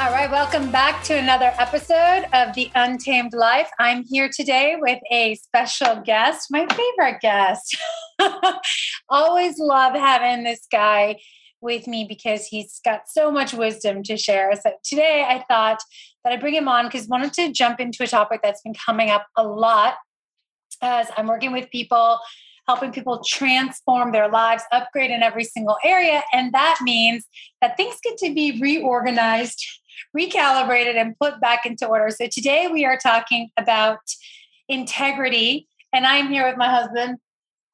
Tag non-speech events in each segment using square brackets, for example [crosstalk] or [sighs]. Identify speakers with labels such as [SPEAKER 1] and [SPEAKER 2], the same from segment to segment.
[SPEAKER 1] All right, welcome back to another episode of The Untamed Life. I'm here today with a special guest, my favorite guest. [laughs] Always love having this guy with me because he's got so much wisdom to share. So today I thought that I'd bring him on because wanted to jump into a topic that's been coming up a lot as I'm working with people helping people transform their lives, upgrade in every single area. And that means that things get to be reorganized recalibrated and put back into order. So today we are talking about integrity. And I'm here with my husband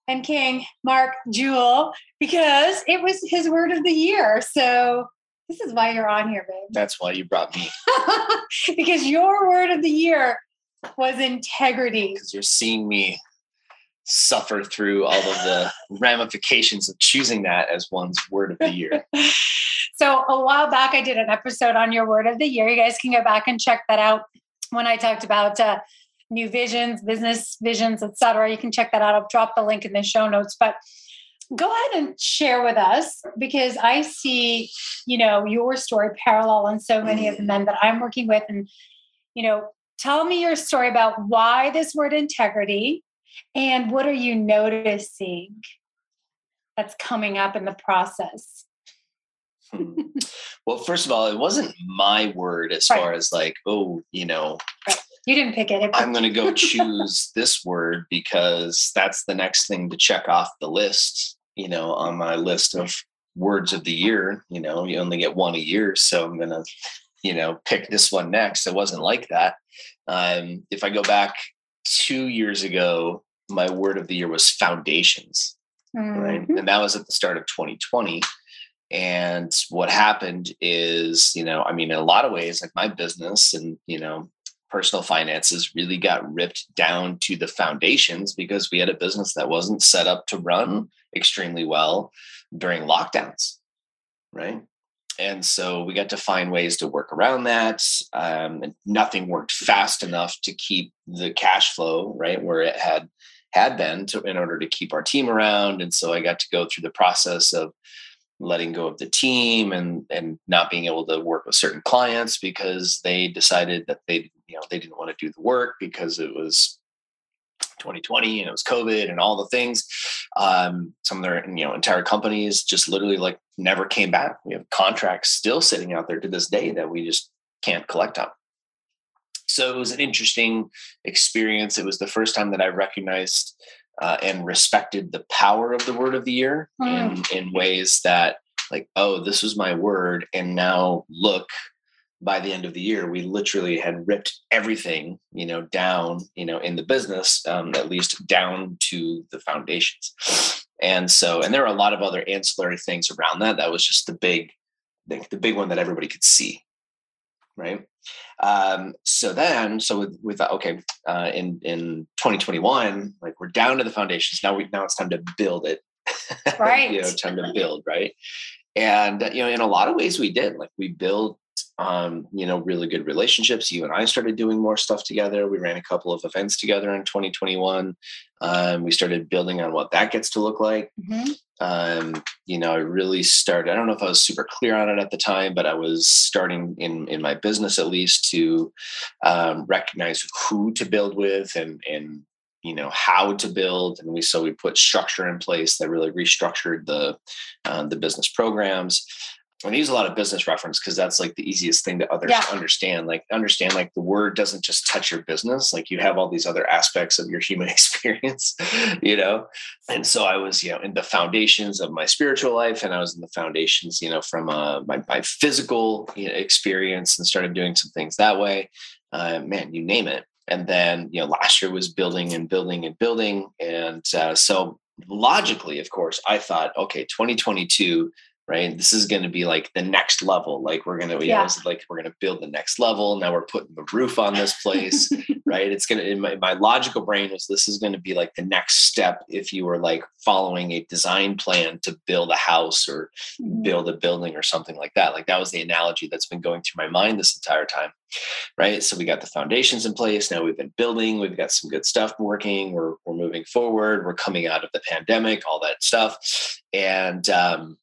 [SPEAKER 1] and King, Mark Jewell, because it was his word of the year. So this is why you're on here, babe.
[SPEAKER 2] That's why you brought me. [laughs]
[SPEAKER 1] because your word of the year was integrity.
[SPEAKER 2] Because you're seeing me suffer through all of the [laughs] ramifications of choosing that as one's word of the year. [laughs]
[SPEAKER 1] so a while back, I did an episode on your word of the year. You guys can go back and check that out when I talked about uh, new visions, business visions, etc. You can check that out. I'll drop the link in the show notes. But go ahead and share with us because I see, you know, your story parallel on so many of the men that I'm working with. And, you know, tell me your story about why this word integrity and what are you noticing that's coming up in the process?
[SPEAKER 2] Hmm. [laughs] well, first of all, it wasn't my word as right. far as like, oh, you know,
[SPEAKER 1] right. you didn't pick it.
[SPEAKER 2] I'm going to go [laughs] choose this word because that's the next thing to check off the list, you know, on my list of words of the year. You know, you only get one a year. So I'm going to, you know, pick this one next. It wasn't like that. Um, if I go back two years ago, my word of the year was foundations, mm-hmm. right? And that was at the start of 2020. And what happened is, you know, I mean, in a lot of ways, like my business and, you know, personal finances really got ripped down to the foundations because we had a business that wasn't set up to run extremely well during lockdowns, right? and so we got to find ways to work around that um, and nothing worked fast enough to keep the cash flow right where it had had been to, in order to keep our team around and so i got to go through the process of letting go of the team and and not being able to work with certain clients because they decided that they you know they didn't want to do the work because it was 2020 and it was COVID and all the things. Um, some of their you know entire companies just literally like never came back. We have contracts still sitting out there to this day that we just can't collect on. So it was an interesting experience. It was the first time that I recognized uh, and respected the power of the word of the year mm. in in ways that like oh this was my word and now look by the end of the year, we literally had ripped everything, you know, down, you know, in the business, um, at least down to the foundations. And so, and there are a lot of other ancillary things around that. That was just the big, the, the big one that everybody could see, right? Um, so then, so with, with okay, uh, in in 2021, like we're down to the foundations. Now we now it's time to build it. [laughs]
[SPEAKER 1] Right.
[SPEAKER 2] you know, time to build, right? And you know, in a lot of ways, we did. Like we built um, you know, really good relationships. You and I started doing more stuff together. We ran a couple of events together in 2021. Um, we started building on what that gets to look like. Mm-hmm. Um, you know, I really started. I don't know if I was super clear on it at the time, but I was starting in in my business at least to um, recognize who to build with and and you know how to build and we so we put structure in place that really restructured the uh, the business programs and I use a lot of business reference because that's like the easiest thing to others yeah. understand. Like understand like the word doesn't just touch your business. Like you have all these other aspects of your human [laughs] experience, you know? And so I was, you know, in the foundations of my spiritual life and I was in the foundations, you know, from uh, my, my physical you know, experience and started doing some things that way. Uh, man, you name it. And then, you know, last year was building and building and building. And uh, so logically, of course, I thought, okay, 2022 right? This is going to be like the next level. Like we're going to, yeah. know, like we're going to build the next level. Now we're putting the roof on this place, [laughs] right? It's going to, in my, my logical brain was this is going to be like the next step if you were like following a design plan to build a house or mm-hmm. build a building or something like that. Like that was the analogy that's been going through my mind this entire time, right? So we got the foundations in place. Now we've been building. We've got some good stuff working. We're we're moving forward. We're coming out of the pandemic, all that stuff, and um,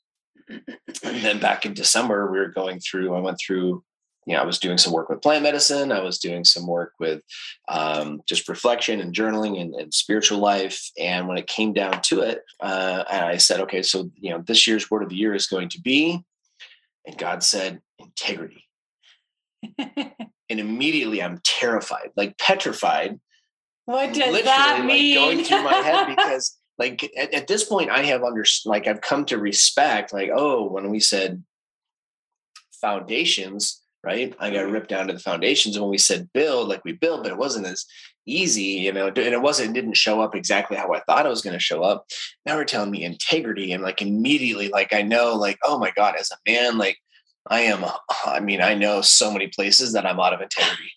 [SPEAKER 2] and then back in December, we were going through, I went through, you know, I was doing some work with plant medicine. I was doing some work with um, just reflection and journaling and, and, spiritual life. And when it came down to it, uh, I said, okay, so, you know, this year's word of the year is going to be, and God said, integrity. [laughs] and immediately I'm terrified, like petrified.
[SPEAKER 1] What does that mean?
[SPEAKER 2] Like going through my head because like at, at this point i have under like i've come to respect like oh when we said foundations right i got mm-hmm. ripped down to the foundations when we said build like we build but it wasn't as easy you know and it wasn't it didn't show up exactly how i thought it was going to show up now we're telling me integrity and like immediately like i know like oh my god as a man like i am i mean i know so many places that i'm out of integrity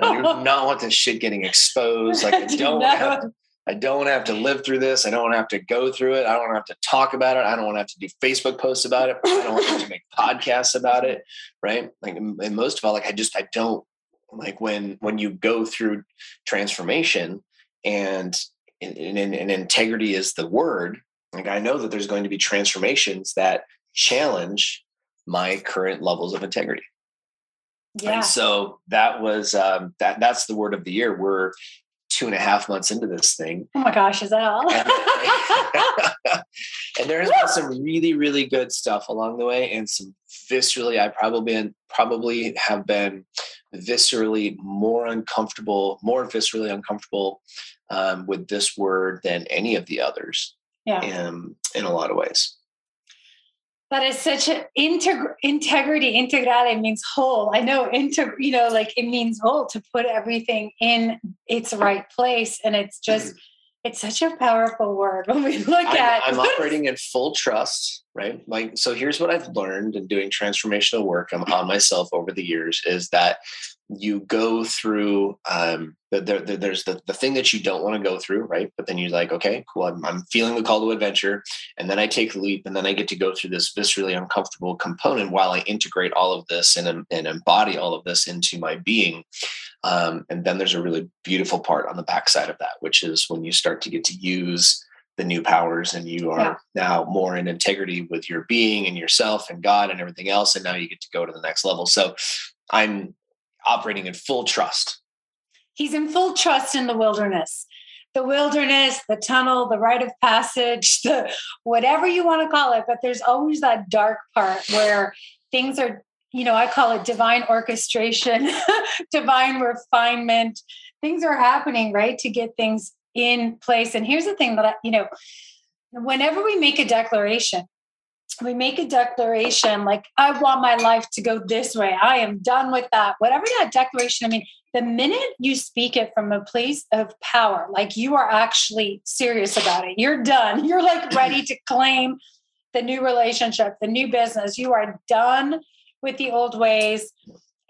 [SPEAKER 2] I do [laughs] not want this shit getting exposed. Like I don't have, I don't have to live through this. I don't have to go through it. I don't have to talk about it. I don't want to have to do Facebook posts about it. I don't have to make podcasts about it. Right. Like, and most of all, like, I just, I don't like when, when you go through transformation and, and, and, and integrity is the word. Like, I know that there's going to be transformations that challenge my current levels of integrity. Yeah. And so that was um, that. That's the word of the year. We're two and a half months into this thing.
[SPEAKER 1] Oh my gosh, is that all? [laughs] [laughs]
[SPEAKER 2] and there has been some really, really good stuff along the way, and some viscerally, I probably probably have been viscerally more uncomfortable, more viscerally uncomfortable um, with this word than any of the others. Yeah. Um, in a lot of ways
[SPEAKER 1] that is such an integ- integrity integrale means whole. I know integ- you know like it means whole to put everything in its right place and it's just mm-hmm. it's such a powerful word when we look
[SPEAKER 2] I'm,
[SPEAKER 1] at
[SPEAKER 2] i'm operating in full trust right? Like so here's what i've learned in doing transformational work on myself over the years is that you go through um, the, the, there's the, the thing that you don't want to go through right? But then you're like okay cool I'm, I'm, feeling the call to adventure and then i take the leap and then i get to go through this viscerally uncomfortable component while i integrate all of this and, and embody all of this into my being. Um, and then there's a really beautiful part on the backside of that which is when you start to get to use the new powers and you are yeah. now more in integrity with your being and yourself and god and everything else and now you get to go to the next level. So i'm operating in full trust.
[SPEAKER 1] He's in full trust in the wilderness. The wilderness, the tunnel, the rite of passage, [laughs] the whatever you want to call it, but there's always that dark part where things are, you know, I call it divine orchestration, [laughs] divine refinement. Things are happening, right, to get things in place. And here's the thing that I, you know, whenever we make a declaration, we make a declaration like i want my life to go this way. I am done with that. Whatever that declaration i mean the minute you speak it from a place of power like you are actually serious about it. You're done. You're like ready to claim the new relationship the new business. You are done with the old ways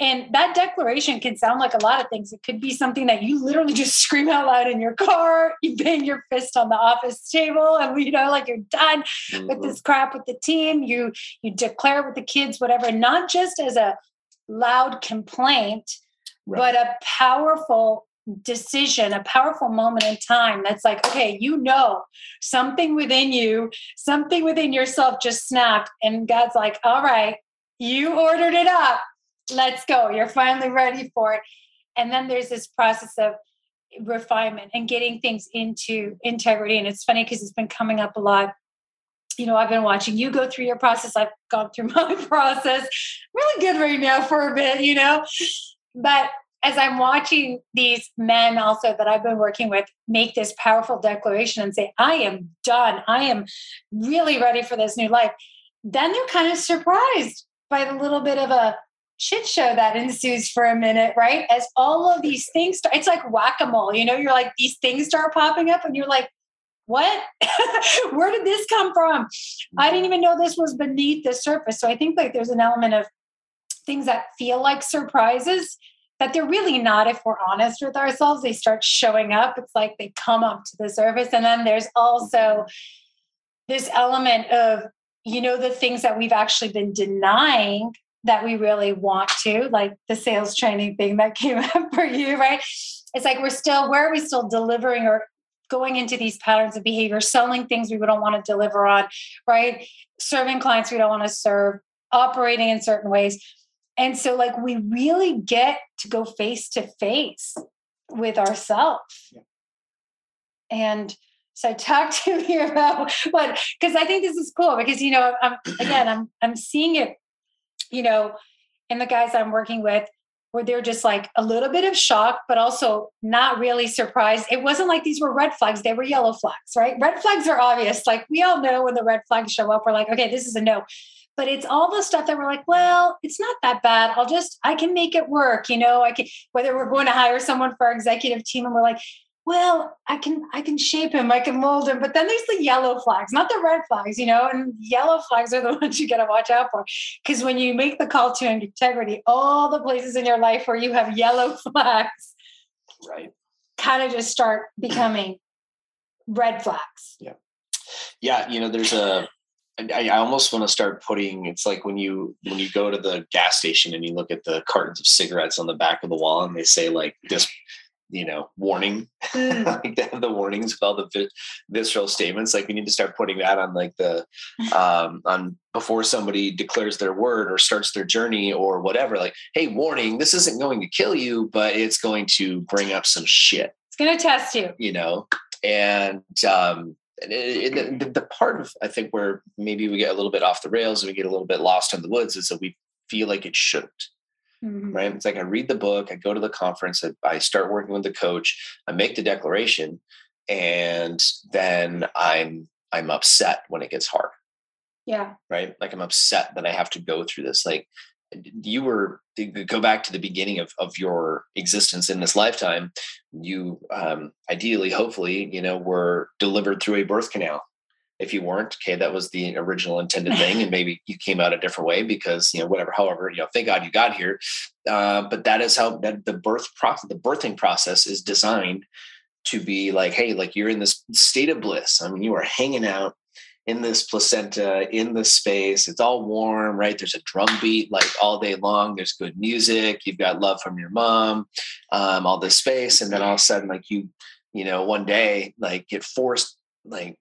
[SPEAKER 1] and that declaration can sound like a lot of things. It could be something that you literally just scream out loud in your car, [laughs] you bang your fist on the office table, and you know, like you're done mm-hmm. with this crap with the team. You you declare with the kids, whatever, not just as a loud complaint, right. but a powerful decision, a powerful moment in time that's like, okay, you know, something within you, something within yourself just snapped. And God's like, all right, you ordered it up let's go. You're finally ready for it. And then there's this process of refinement and getting things into integrity. And it's funny because it's been coming up a lot you know, I've been watching you go through your process. I've gone through [laughs] my process. Really good right now for a bit, you know. But as I'm watching these men also that I've been working with make this powerful declaration and say, I am done. I am really ready for this new life. Then they're kind of surprised by the little bit of a shit show that ensues for a minute, right? As all of these things start, it's like whack a mole, you know, you're like, these things start popping up and you're like, what? [laughs] Where did this come from? I didn't even know this was beneath the surface. So I think like there's an element of things that feel like surprises that they're really not if we're honest with ourselves. They start showing up. It's like they come up to the surface. And then there's also this element of, you know, the things that we've actually been denying that we really want to, like the sales training thing that [laughs] came up for you, right? It's like we're still, where are we still delivering or going into these patterns of behavior, selling things we don't want to deliver on, right? Serving clients we don't want to serve, operating in certain ways. And so, like, we really get to go face to face with ourselves. Yeah. And so, talk to [laughs] me about what, because I think this is cool because, you know, I'm, again, I'm, I'm seeing it, you know, and the guys I'm working with where they're just like a little bit of shock, but also not really surprised. It wasn't like these were red flags, they were yellow flags, right? Red flags are obvious. Like we all know when the red flags show up, we're like, okay, this is a no. But it's all the stuff that we're like, well, it's not that bad. I'll just, I can make it work. You know, I can, whether we're going to hire someone for our executive team and we're like, well, I can I can shape him, I can mold him. But then there's the yellow flags, not the red flags, you know, and yellow flags are the [laughs] ones you gotta watch out for. Because when you make the call to integrity, all the places in your life where you have yellow [laughs] flags,
[SPEAKER 2] right,
[SPEAKER 1] kind of just start becoming red flags.
[SPEAKER 2] Yeah. Yeah, you know, there's a I, I almost want to start putting it's like when you when you go to the gas station and you look at the cartons of cigarettes on the back of the wall and they say like this you know warning [laughs] mm. like they have the warnings with all the vi- visceral statements like we need to start putting that on like the um on before somebody declares their word or starts their journey or whatever like hey warning this isn't going to kill you but it's going to bring up some shit.
[SPEAKER 1] It's going to test you.
[SPEAKER 2] You know? And um and it, it, the, the part of i think where maybe we get a little bit off the rails and we get a little bit lost in the woods is that we feel like it shouldn't Mm-hmm. Right. It's like I read the book, I go to the conference, I start working with the coach, I make the declaration, and then I'm I'm upset when it gets hard.
[SPEAKER 1] Yeah.
[SPEAKER 2] Right. Like I'm upset that I have to go through this. Like you were go back to the beginning of, of your existence in this lifetime you um, ideally hopefully you know were delivered through a birth canal if you weren't okay that was the original intended thing and maybe you came out a different way because you know whatever however you know thank god you got here. Uh, but that is how that the birth process the birthing process is designed to be like hey like you're in this state of bliss. I mean you are hanging out in this placenta in this space. It's all warm right? There's a drum beat like all day long. There's good music. You've got love from your mom um, all this space. And then all of a sudden like you you know one day like get forced like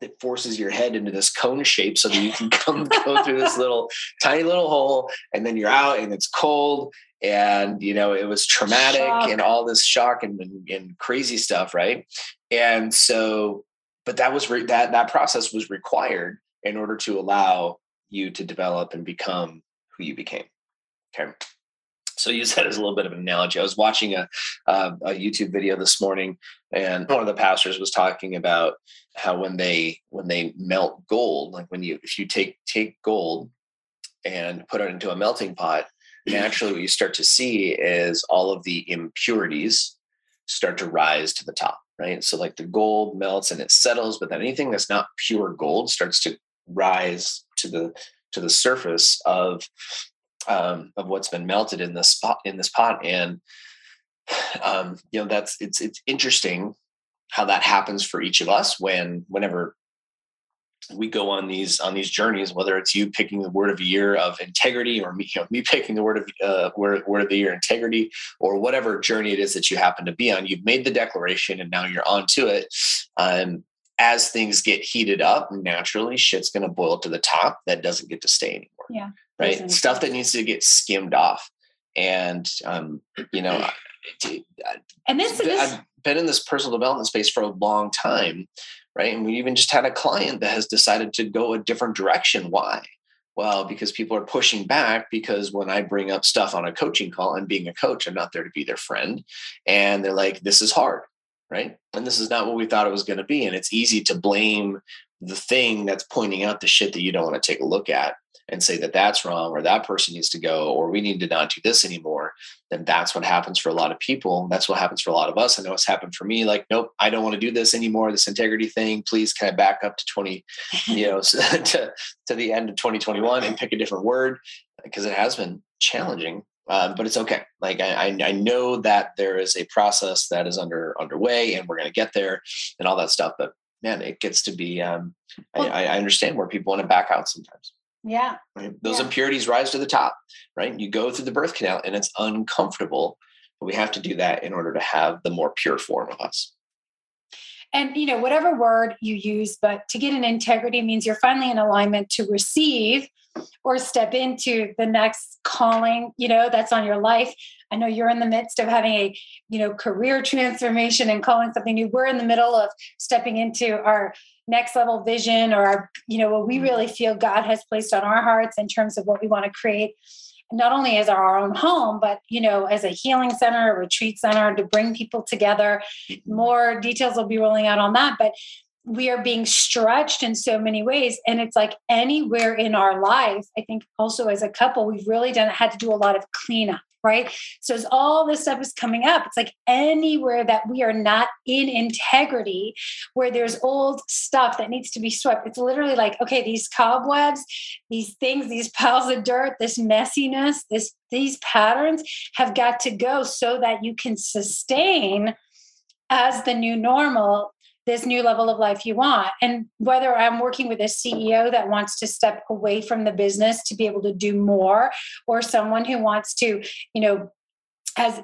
[SPEAKER 2] that forces your head into this cone shape so that you can [laughs] come go through this little tiny little hole and then you're out and it's cold and you know it was traumatic shock. and all this shock and, and, and, crazy stuff right and so but that was re- that that process was required in order to allow you to develop and become who you became okay so use that as a little bit of an analogy. I was watching a, uh, a YouTube video this morning, and one of the pastors was talking about how when they when they melt gold, like when you if you take take gold and put it into a melting pot, naturally what you start to see is all of the impurities start to rise to the top, right? So like the gold melts and it settles, but then anything that's not pure gold starts to rise to the to the surface of um, of what's been melted in this pot in this pot. And um, you know that's it's it's interesting how that happens for each of us when whenever we go on these on these journeys whether it's you picking the word of the year of integrity or me, you know, me picking the word of uh, word, word of the year integrity or whatever journey it is that you happen to be on you've made the declaration and now you're on to it. Um, as things get heated up naturally shit's going to boil to the top. That doesn't get to stay anymore.
[SPEAKER 1] Yeah
[SPEAKER 2] right? Stuff that needs to get skimmed off. And, um, you know,
[SPEAKER 1] and this, this,
[SPEAKER 2] I've been in this personal development space for a long time, right? And we even just had a client that has decided to go a different direction. Why? Well, because people are pushing back because when I bring up stuff on a coaching call, I'm being a coach, I'm not there to be their friend. And they're like, this is hard, right? And this is not what we thought it was going to be. And it's easy to blame the thing that's pointing out the shit that you don't want to take a look at and say that that's wrong or that person needs to go or we need to not do this anymore then that's what happens for a lot of people that's what happens for a lot of us i know it's happened for me like nope i don't want to do this anymore this integrity thing please can i back up to 20 you know [laughs] to, to the end of 2021 and pick a different word because it has been challenging um, but it's okay. Like I, I know that there is a process that is under underway, and we're going to get there, and all that stuff. But man, it gets to be. Um, well, I, I understand where people want to back out sometimes.
[SPEAKER 1] Yeah.
[SPEAKER 2] Right? Those
[SPEAKER 1] yeah.
[SPEAKER 2] impurities rise to the top, right? You go through the birth canal and it's uncomfortable, but we have to do that in order to have the more pure form of us.
[SPEAKER 1] And you know, whatever word you use, but to get an integrity means you're finally in alignment to receive or step into the next calling, you know, that's on your life. I know you're in the midst of having a, you know, career transformation and calling something new. We're in the middle of stepping into our next level vision or our, you know, what we really feel God has placed on our hearts in terms of what we want to create not only as our own home, but you know, as a healing center, a retreat center to bring people together. Mm-hmm. More details will be rolling out on that, but we are being stretched in so many ways. And it's like anywhere in our life i think also as a couple we've really done had to do a lot of cleanup right? So as all this stuff is coming up it's like anywhere that we are not in integrity where there's old stuff that needs to be swept it's literally like okay these cobwebs these things these piles of dirt this messiness this these patterns have got to go so that you can sustain as the new normal this new level of life you want. And whether I'm working with a CEO that wants to step away from the business to be able to do more, or someone who wants to, you know, has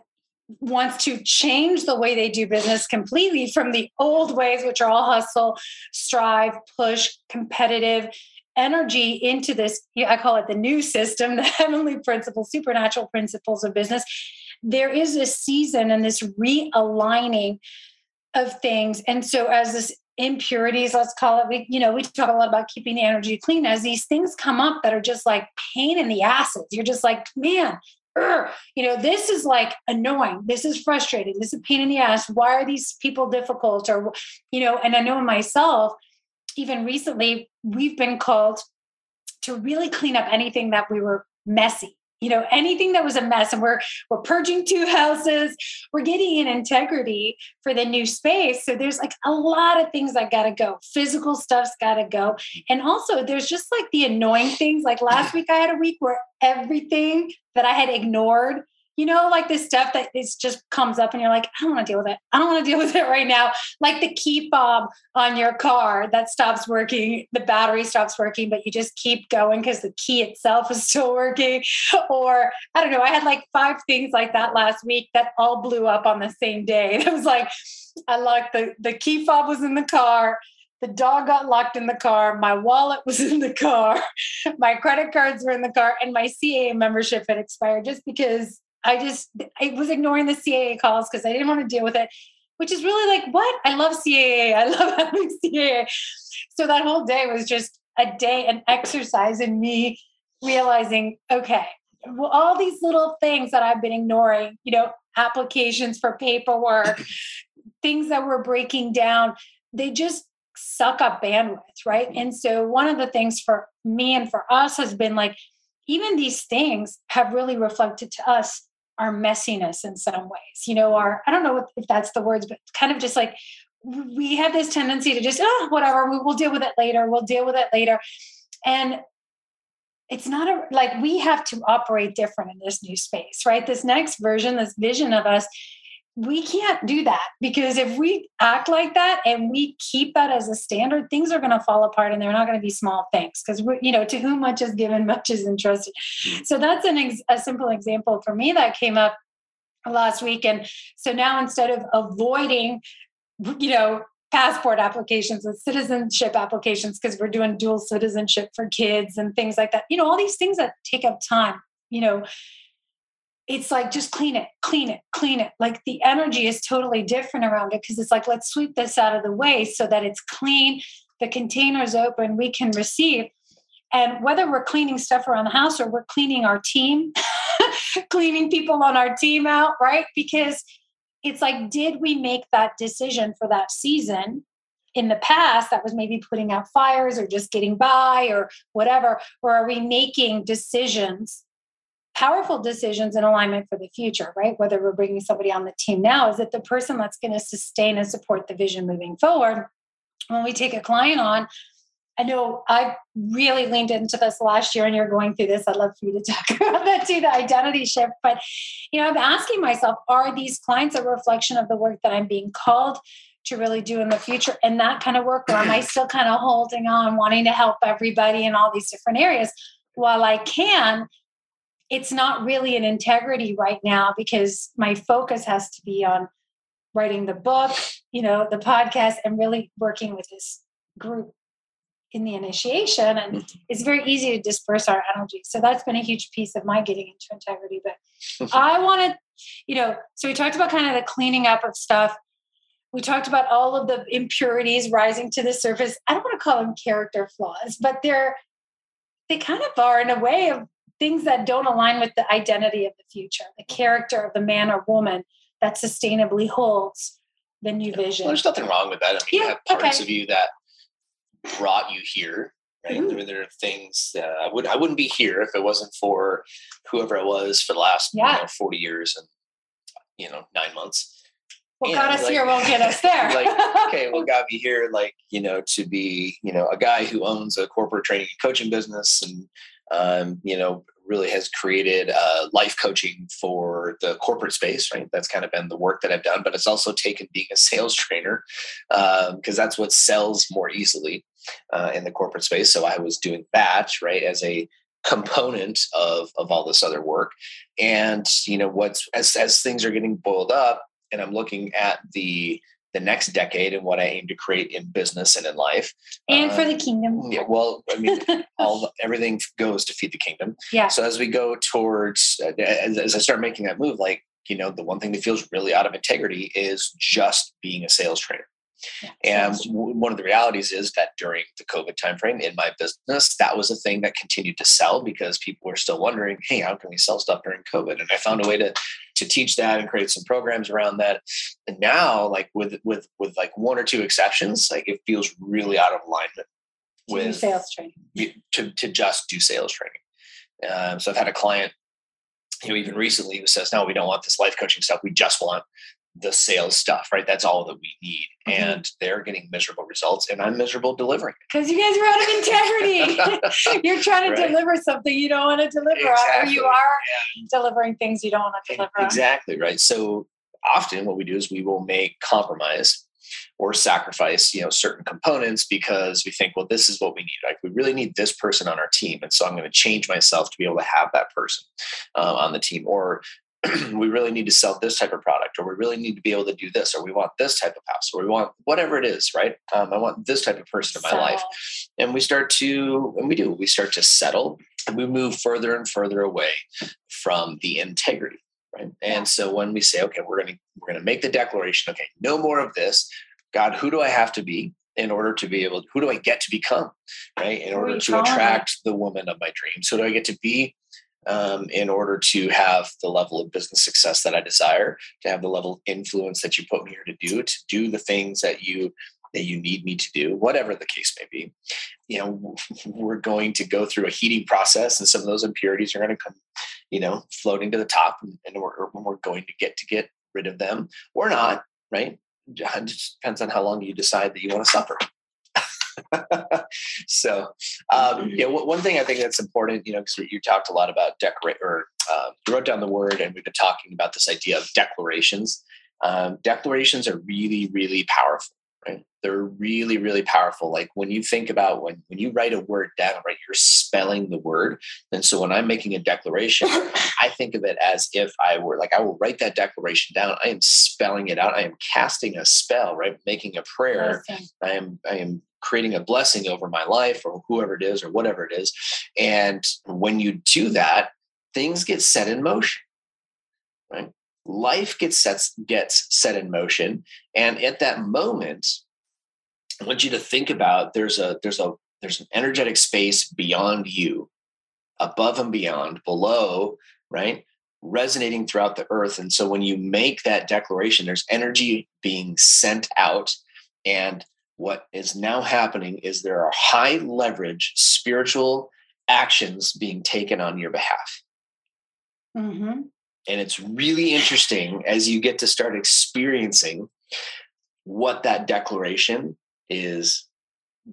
[SPEAKER 1] wants to change the way they do business completely from the old ways, which are all hustle, strive, push, competitive energy into this. I call it the new system, [laughs] the heavenly principles, supernatural principles of business. There is a season and this realigning of things. And so as this impurities, let's call it, we, you know, we talk a lot about keeping the energy clean. As these things come up that are just like pain in the asses, you're just like, man, you know, this is like annoying. This is frustrating. This is pain in the ass. Why are these people difficult? Or, you know, and I know myself, even recently, we've been called to really clean up anything that we were messy you know anything that was a mess and we're we're purging two [laughs] houses. We're getting in integrity for the new space. So there's like a lot of things that got to go. Physical stuff's got to go. And also there's just like the annoying things. Like last week i had a week where everything that i had ignored you know, like this stuff that is just comes up and you're like, I don't want to deal with it. I don't want to deal with it right now. Like the key fob on your car that stops working, the battery stops working, but you just keep going because the key itself is still working. Or I don't know, I had like five things like that last week that all blew up on the same day. [laughs] It was like, I locked the, the key fob was in the car. The dog got locked in the car. My wallet was [laughs] in the car. My credit cards were in the car, and my CAA membership had expired just because I just I was ignoring the CAA calls because I didn't want to deal with it, which is really like what I love CAA. I [laughs] love having CAA. So that whole day was just a day, an exercise in me realizing, okay, well, all these little things that I've been ignoring, you know, applications for paperwork, [laughs] things that were breaking down, they just suck up bandwidth, right? Mm-hmm. And so one of the things for me and for us has been like, even these things have really reflected to us our messiness in some ways you know our i don't know if that's the words but kind of just like we have this tendency to just oh whatever we, will deal with it later we'll deal with it later. And it's not a like we have to operate different in this new space right? This next version this vision of us we can't do that because if we act like that and we keep that as a standard things are going to fall apart and they're not going to be small things because we're you know to whom much is given [laughs] much is entrusted mm. so that's an ex- a simple example for me that came up last week and so now instead of avoiding you know passport applications and citizenship applications because we're doing dual citizenship for kids and things like that you know all these things that take up time you know it's like just clean it, clean it, clean it. Like the energy is totally different around it because it's like, let's sweep this out of the way so that it's clean, the container's open, we can receive. And whether we're cleaning stuff around the house or we're cleaning our team, [laughs] cleaning people on our team out, right? Because it's like, did we make that decision for that season? In the past, that was maybe putting out fires or just getting by or whatever. Or are we making decisions powerful decisions in alignment for the future, right? Whether we're bringing somebody on the team now, is it the person that's going to sustain and support the vision moving forward? When we take a client on, I know I really leaned into this last year, and you're going through this. I'd love for you to [laughs] talk about that too, the identity shift. But you know, I'm asking myself, are these clients a reflection of the work that I'm being called to really do in the future and that kind of work, or am I still kind of holding on, wanting to help everybody in all these different areas? While I can, it's not really an integrity right now because my focus has to be on writing the book, you know, the podcast, and really working with this group in the initiation. And mm-hmm. it's very easy to disperse our energy. So that's been a huge piece of my getting into integrity. But I wanted, you know, so we talked about kind of the cleaning up of stuff. We talked about all of the impurities rising to the surface. I don't want to call them character flaws, but they're they kind of are in a way of things that don't align with the identity of the future, the character of the man or woman that sustainably holds the new vision.
[SPEAKER 2] Well, there's nothing wrong with that. I mean, yeah, you have parts okay. of you that brought you here. Right? Mm-hmm. There, there, are things that I would I wouldn't be here if it wasn't for whoever I was for the last yeah. you know, 40 years and you know nine months.
[SPEAKER 1] What got us like, here won't get us there. [laughs]
[SPEAKER 2] like, okay, what [laughs] got me here? Like, you know, to be, you know, a guy who owns a corporate training and coaching business and um, you know, really has created uh, life coaching for the corporate space, right? That's kind of been the work that I've done, but it's also taken being a sales trainer because um, that's what sells more easily uh, in the corporate space. So I was doing that, right, as a component of of all this other work and you know what's as as things are getting boiled up and i'm looking at the the next decade and what I aim to create in business and in life.
[SPEAKER 1] And for the kingdom.
[SPEAKER 2] Yeah, well, I mean, [laughs] all everything goes to feed the kingdom.
[SPEAKER 1] Yeah.
[SPEAKER 2] So as we go towards, uh, as, as I start making that move, like you know, the one thing that feels really out of integrity is just being a sales trainer. And one of the realities is that during the COVID timeframe in my business, that was a thing that continued to sell because people were still wondering, hey, how can we sell stuff during COVID? And I found a way to to teach that and create some programs around that. And now, like with with with like one or two exceptions, like it feels really out of alignment with
[SPEAKER 1] sales training
[SPEAKER 2] to to just do sales training. Um, so I've had a client you know, even recently who says, no, we don't want this life coaching stuff. We just want the sales stuff, right? That's all that we need. Mm-hmm. And they're getting miserable results, and I'm miserable delivering
[SPEAKER 1] Because you guys are out of integrity. [laughs] You're trying to right? deliver something you don't want to deliver, exactly. or you are yeah. delivering things you don't want to deliver.
[SPEAKER 2] Exactly, right? So often what we do is we will make compromise or sacrifice you know certain components because we think well this is what we need like we really need this person on our team and so i'm going to change myself to be able to have that person uh, on the team or [clears throat] we really need to sell this type of product, or we really need to be able to do this, or we want this type of house, or we want whatever it is, right? Um, I want this type of person in my life. And we start to, and we do, we start to settle and we move further and further away from the integrity. Right. And so when we say, okay, we're gonna we're gonna make the declaration, okay, no more of this. God, who do I have to be in order to be able who do I get to become? Right. In order to attract the woman of my dreams. Who do I get to be um, in order to have the level of business success that I desire, to have the level of influence that you put me here to do, to do the things that you that you need me to do, whatever the case may be. You know, we're going to go through a heating process, and some of those impurities are going to come, you know, floating to the top, and we're, we're going to get to get rid of them or not. Right? It just depends on how long you decide that you want to suffer. [laughs] so, um, yeah, one thing I think that's important, you know, because you talked a lot about decorate or uh, you wrote down the word, and we've been talking about this idea of declarations. Um, declarations are really, really powerful. Right? They're really, really powerful. Like when you think about when when you write a word down, right, you're spelling the word. And so when I'm making a declaration, I think of it as if I were like I will write that declaration down. I am spelling it out. I am casting a spell, right? Making a prayer. I am I am creating a blessing over my life or whoever it is or whatever it is. And when you do that, things get set in motion. right? Life gets set, gets set in motion. And at that moment, I want you to think about there's a there's a there's an energetic space beyond you, above and beyond, below, right? Resonating throughout the earth. And so when you make that declaration, there's energy being sent out. And what is now happening is there are high leverage spiritual actions being taken on your behalf. Mm-hmm. And it's really interesting as you get to start experiencing what that declaration is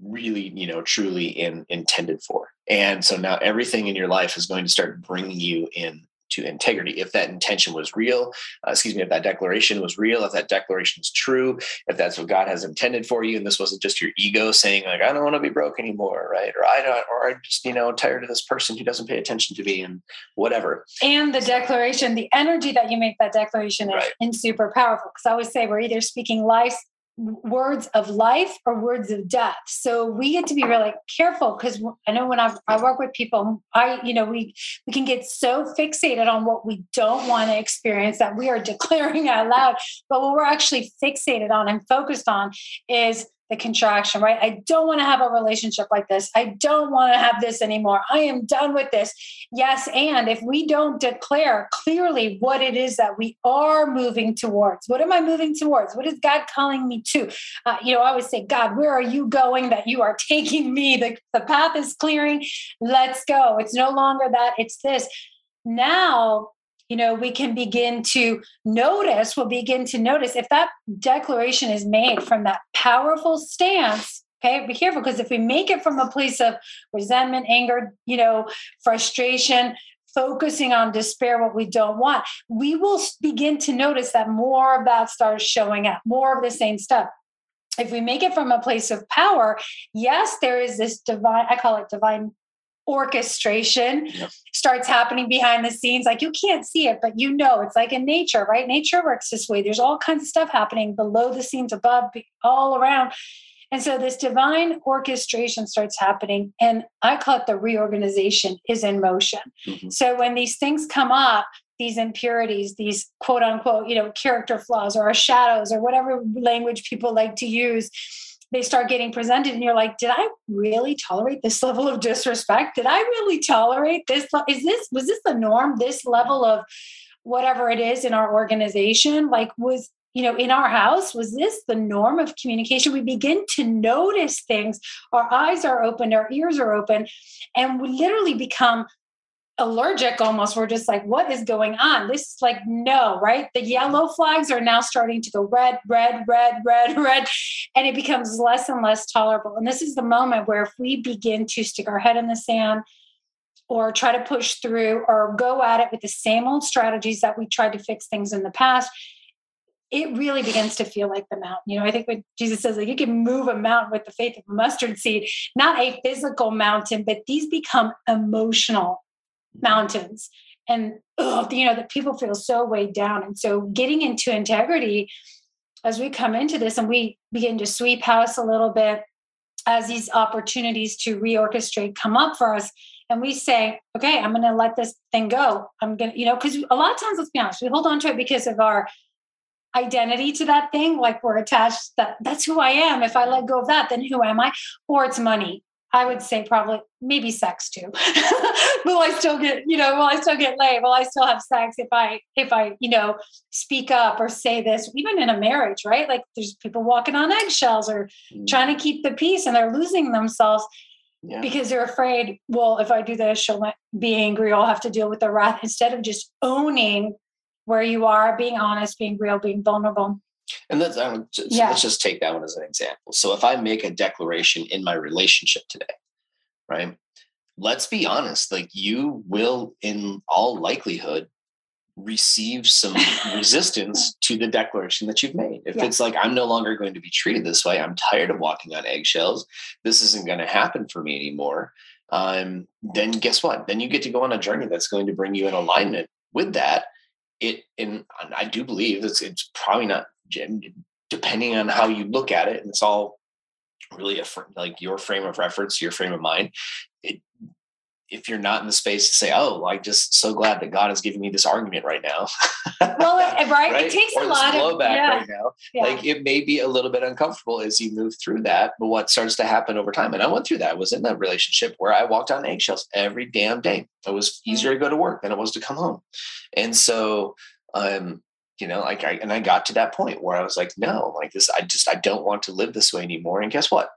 [SPEAKER 2] really, you know, truly in, intended for. And so now everything in your life is going to start bringing you in to integrity. If that intention was real, uh, excuse me, if that declaration was real, if that declaration is true, if that's what God has intended for you, and this wasn't just your ego saying like, I don't want to be broke anymore, right? Or I don't, or I just, you know, tired of this person who doesn't pay attention to me and whatever.
[SPEAKER 1] And the declaration, the energy that you make that declaration is, right. super powerful. Because I always say we're either speaking life words of life or words of death. So we get to be really careful because I know when I, I work with people, I you know we we can get so fixated on what we don't want to experience that we are [laughs] declaring out loud. But what we're actually fixated on and focused on is the contraction, right? I don't want to have a relationship like this. I don't want to have this anymore. I am done with this. Yes. And if we don't declare clearly what it is that we are moving towards, what am I moving towards? What is God calling me to? Uh, you know, I always say, God, where are you going that you are [laughs] taking me? The, the path is clearing. Let's go. It's no longer that, it's this. Now you know, we can begin to notice, we'll begin to notice if that declaration is made from that powerful stance. Okay, be careful because if we make it from a place of resentment, anger, you know, frustration, focusing on despair, what we don't want, we will begin to notice that more of that starts showing up, more of the same stuff if we make it from a place of power, yes, there is this divine, I call it divine orchestration yep. starts happening behind the scenes. Like you can't see it, but you know it's like in nature, right? Nature works this way. There's all kinds of stuff happening below the scenes, above, all around. And so this divine orchestration starts happening. And I call it the reorganization is in motion. Mm-hmm. So when these things come up, these impurities, these quote unquote, you know, character flaws or our shadows or whatever language people like to use, they start getting presented and you're like did i really tolerate this [laughs] level of disrespect? Did i really tolerate this is this was this the norm? This level of whatever it is in our organization? Like was you know in our house was this the norm of communication? We begin to notice things. Our eyes are open our ears are open and we literally become allergic almost. We're just like, what is going on? This is like, no, right? The yellow flags are now starting to go red, red, red, red, [laughs] red, and it becomes less and less tolerable. And this is the moment where if we begin to stick our head in the sand or try to push through or go at it with the same old strategies that we tried to fix things in the past, it really begins to feel like the mountain. You know, I think when Jesus says like you can move a mountain with the faith of a mustard seed, not a physical mountain, but these become emotional mountains. And ugh, you know that people feel so weighed down. And so getting into integrity as we come into this and we begin to sweep house a little bit as these opportunities to reorchestrate come up for us and we say okay i'm going to let this thing go. I'm going to you know because a lot of times let's be honest we hold on to it because of our identity to that thing like we're attached that that's who i am. If i let go of that then who am i? Or it's money I would say probably maybe sex too. [laughs] will I still get, you know, will I still get laid? Will I still have sex if I if I, you know, speak up or say this, even in a marriage, right? Like there's people walking on eggshells or mm. trying to keep the peace and they're losing themselves yeah. because they're afraid, well, if I do this, she'll be angry, I'll have to deal with the wrath [laughs] instead of just owning where you are, being honest, being real, being vulnerable.
[SPEAKER 2] And let's, um, just, yeah. let's just take that one as an example. So if I make a declaration in my relationship today, right? Let's be honest, like you will, in all likelihood, receive some [laughs] resistance to the declaration that you've made. If yeah. it's like, I'm no longer going to be treated this way, I'm tired of walking on eggshells, this isn't going to happen for me anymore. Um, then guess what? Then you get to go on a journey that's going to bring you in alignment with that. It, and I do believe it's, it's probably not depending on how you look at it, and it's all really a like your frame of reference, your frame of mind. It if you're not in the space to say, "Oh, I'm just so glad that God is giving me this argument right now,"
[SPEAKER 1] well, right? [laughs] right? It takes or a lot
[SPEAKER 2] of blowback yeah. right now. Yeah. Like it may be a little bit uncomfortable as you move through that, but what starts to happen over time, and I went through that. I was in that relationship where I walked on eggshells every damn day. It was easier to go to work than it was to come home, and so um, you know, like I and I got to that point where I was like, no, like this, I just I don't want to live this way anymore. And guess what?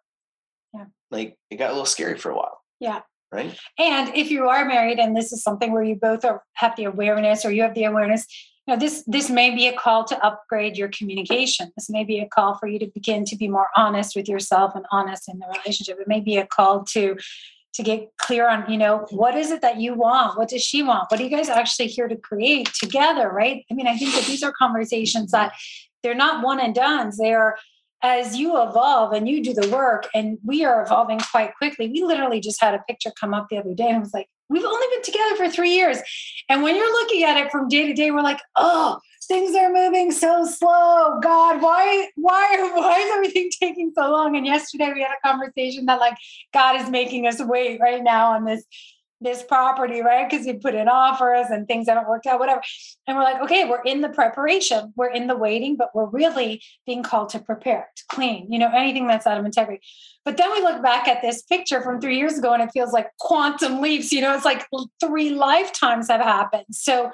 [SPEAKER 1] Yeah.
[SPEAKER 2] Like it got a little scary for a while.
[SPEAKER 1] Yeah.
[SPEAKER 2] Right.
[SPEAKER 1] And if you are married and this is something where you both are have the awareness or you have the awareness, you know, this this may be a call to upgrade your communication. This may be a call for you to begin to be more honest with yourself and honest in the relationship. It may be a call to to get clear on, you know, mm-hmm. what is it that you want? What does she want? What are you guys actually here to create together? Right. I mean, I think that these are conversations that they're not one and done's. They are as you evolve and you do the work, and we are evolving quite quickly. We literally just had a picture come up the other day and was like, we've only been together for three years. And when you're looking at it from day to day, we're like, oh, things are moving so slow. God, why, why, [laughs] why is everything taking so long? And yesterday we had a conversation that like God is making us wait right now on this this property, right? Because he put in offers and things haven't worked out, whatever. And we're like, okay, we're in the preparation, we're in the waiting, but we're really being called to prepare, to clean, you know, anything that's out of integrity. But then we look back at this picture from three years ago and it feels like quantum leaps, you know, it's like three lifetimes have happened. So,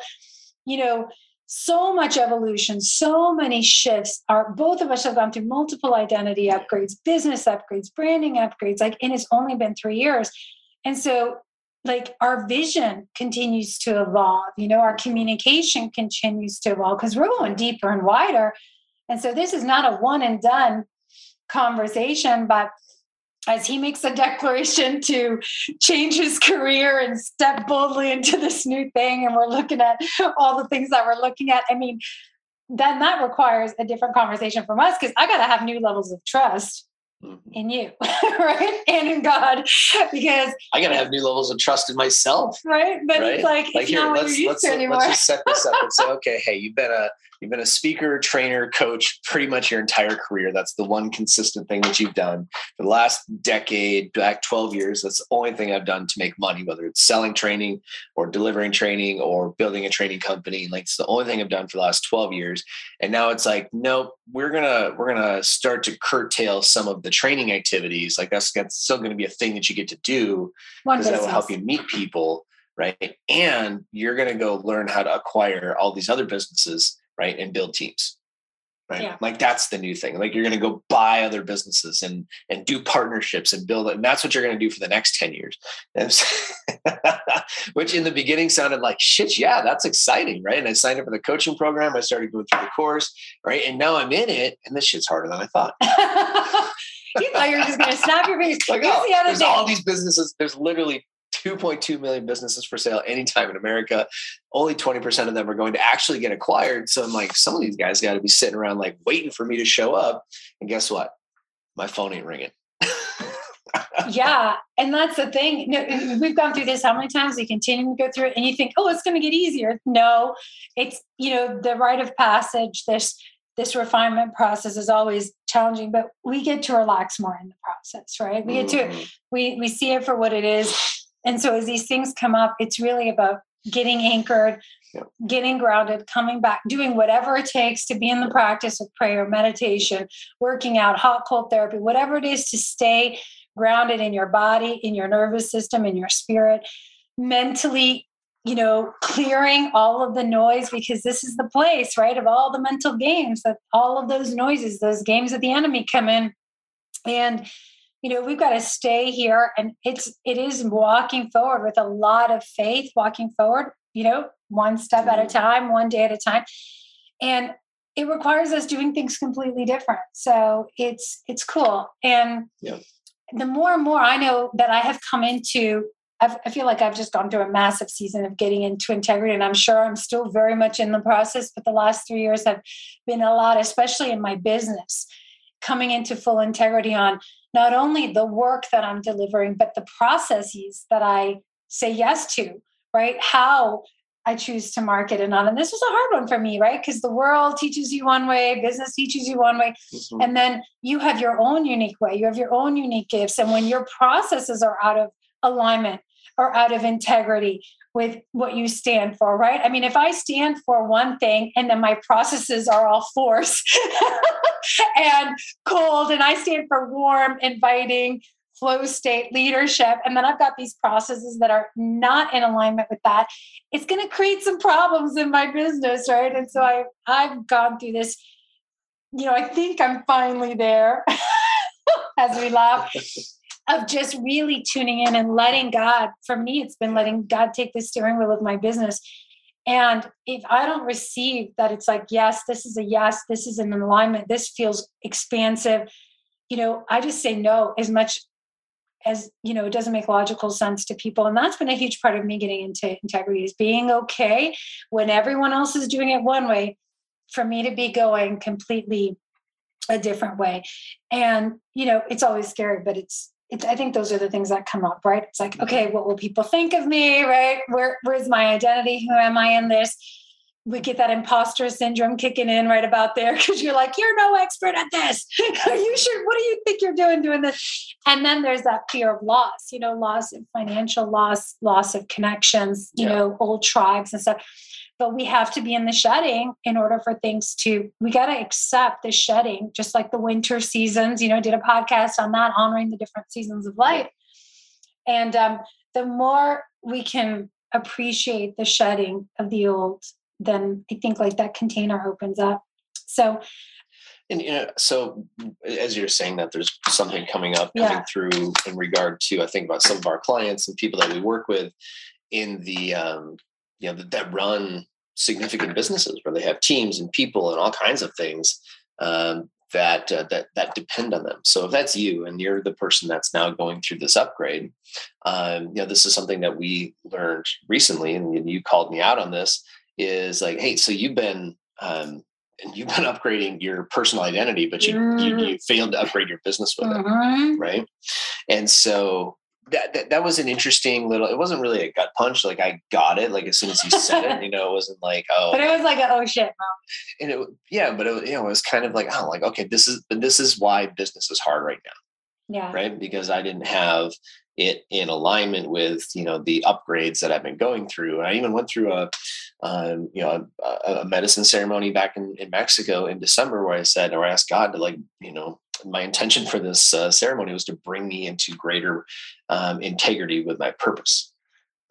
[SPEAKER 1] you know, so much evolution, so many shifts. Our both of us have gone through multiple identity upgrades, business upgrades, branding upgrades. Like, and it's only been three years. And so, like, our vision continues to evolve. You know, our communication continues to evolve because we're going deeper and wider. And so, this is not a one and done conversation, but as he makes a declaration to change his career and step boldly into this new thing. And we're looking at all the things that we're looking at. I mean then that requires a different conversation from us because i got to have new levels of trust mm-hmm. in you [laughs] right? And in god because
[SPEAKER 2] i gotta have new levels of trust in myself.
[SPEAKER 1] Right? But right? it's like, like it's here, not let's, let's,
[SPEAKER 2] let's just set this up and say [laughs] okay hey you've been a You've been a speaker, trainer, coach pretty much your entire career. That's the one consistent thing that you've done for the last decade, back 12 years. That's the only thing I've done to make money, whether it's selling training or delivering training or building a training company. Like it's the only thing I've done for the last 12 years. And now it's like, nope, we're gonna we're gonna start to curtail some of the training activities. Like that's, that's still gonna be a thing that you get to do because that will help you meet people right? And you're going to go learn how to acquire all these other businesses right? And build teams. Right. Yeah. Like that's the new thing. Like you're going to go buy other businesses and and do partnerships and build it. And that's what you're going to do for the next 10 years. [laughs] Which in the beginning sounded like shit. Yeah, that's exciting. Right. And I signed up for the coaching program. I started going through the course. Right. And now I'm in it. And this shit's harder than I thought. [laughs]
[SPEAKER 1] you thought you were just going to snap your fingers. [laughs]
[SPEAKER 2] Like, oh, the there's all these businesses. There's literally 2.2 million businesses for sale anytime in America. Only 20% of them are going to actually get acquired. So I'm like, some of these guys got to be sitting around like waiting for me to show up. And guess what? My phone ain't ringing. [laughs]
[SPEAKER 1] yeah. And that's the thing. we've gone through this how many times? We continue to go through it and you think, oh, it's going to get easier. No, it's, you know, the rite of passage, this this refinement process is always challenging but we get to relax more in the process right we get to mm-hmm. we we see it for what it is and so as these things come up, it's really about getting anchored, yep. getting grounded, coming back, doing whatever it takes to be in the practice of prayer, meditation, working out, hot cold therapy, whatever it is to stay grounded in your body, in your nervous system, in your spirit, mentally, you know, clearing all of the noise because this is the place, right, of all the mental games that all of those noises, those games of the enemy come in. And you know we've got to stay here and it's it is walking forward with a lot of faith walking forward you know one step at a time one day at a time. And it requires us doing things completely different. So it's it's cool. And yeah. the more and more i know that i have come into I've, i feel like i've just gone through a massive season of getting into integrity and i'm sure i'm still very much in the process but the last three years have been a lot especially in my business coming into full integrity on not only the work that I'm delivering, but the processes that I say yes to, right? How I choose to market and on. And this was a hard one for me, right? Because the world teaches you one way, business teaches you one way, mm-hmm. and then you have your own unique way, you have your own unique gifts. And when your processes are out of alignment or out of integrity with what you stand for, right? I mean, if I stand for one thing and then my processes are all force [laughs] and cold, and I stand for warm, inviting, flow state leadership, and then I've got these processes that are not in alignment with that, it's going to create some problems in my business, right? And so I I've gone through this. You know, I think I'm finally there [laughs] as we laugh [laughs] of just really tuning in and letting God, for me, it's been letting God take the steering wheel of my business. And if I don't receive that, it's like, yes, this is a yes, this is an alignment, this feels expansive, you know, I just say no as much as, you know, it doesn't make logical sense to people. And that's been a huge part of me getting into integrity is being okay when everyone else is doing it one way, for me to be going completely a different way. And, you know, it's always scary, but it's it, I think those are the things that come up, right? It's like, okay, what will people think of me, right? Where, where's my identity? Who am I in this? We get that imposter syndrome kicking in right about there [laughs] because you're like, you're no expert at this. [laughs] Are you sure? What do you think you're doing doing this? And then there's that fear of loss, you know, loss of financial loss, loss of connections, you yeah. know, old tribes and stuff but we have to be in the shedding in order for things to we got to accept the shedding just like the winter seasons you know did a podcast on that honoring the different seasons of life and um, the more we can appreciate the shedding of the old then i think like that container opens up so
[SPEAKER 2] and you know so as you're saying that there's something coming up coming yeah. through in regard to i think about some of our clients and people that we work with in the um, you know that, that run significant businesses where they have teams and people and all kinds of things um, that uh, that that depend on them. So if that's you and you're the person that's now going through this upgrade, um, you know this is something that we learned recently, and you called me out on this. Is like, hey, so you've been um, and [laughs] you've been upgrading your personal identity, but you, mm. you, you failed to upgrade your business with mm-hmm. it, right? And so that, that, that was an interesting little it wasn't really a gut punch like i got it like as soon as you said it [laughs] you know it wasn't like oh
[SPEAKER 1] but it was like a, oh shit mom
[SPEAKER 2] and it yeah but it, you know it was kind of like oh like okay this is this is why business is hard right now
[SPEAKER 1] yeah.
[SPEAKER 2] right? Because i didn't have it in alignment with you know the upgrades that I've been going through. And I even went through a um, you know a, a, medicine ceremony back in, in Mexico in December where I said or I asked God to like you know my intention for this uh, ceremony was to bring me into greater um, integrity with my purpose,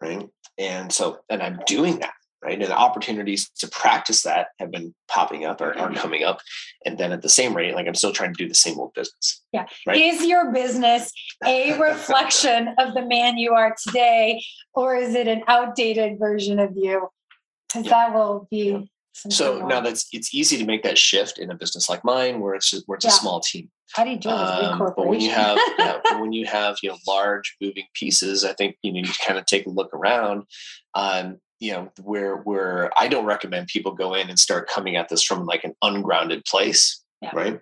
[SPEAKER 2] right? And so and I'm doing that right? And the opportunities to practice that have been popping up or are mm-hmm. coming up. And then at the same rate, like I'm still trying to do the same old business.
[SPEAKER 1] Yeah. Right? Is your business a reflection [laughs] of the man you are today, or is it an outdated version of you? Because yeah. that will be.
[SPEAKER 2] So now that's it's easy to make that shift in a business like mine, where it's where it's yeah. a small team.
[SPEAKER 1] How do you do it? Um,
[SPEAKER 2] but when you have yeah, [laughs] when you have you know large moving pieces, I think you need to kind of take a look around. Um, you know where where i don't recommend people go in and start coming at this from like an ungrounded place yeah. right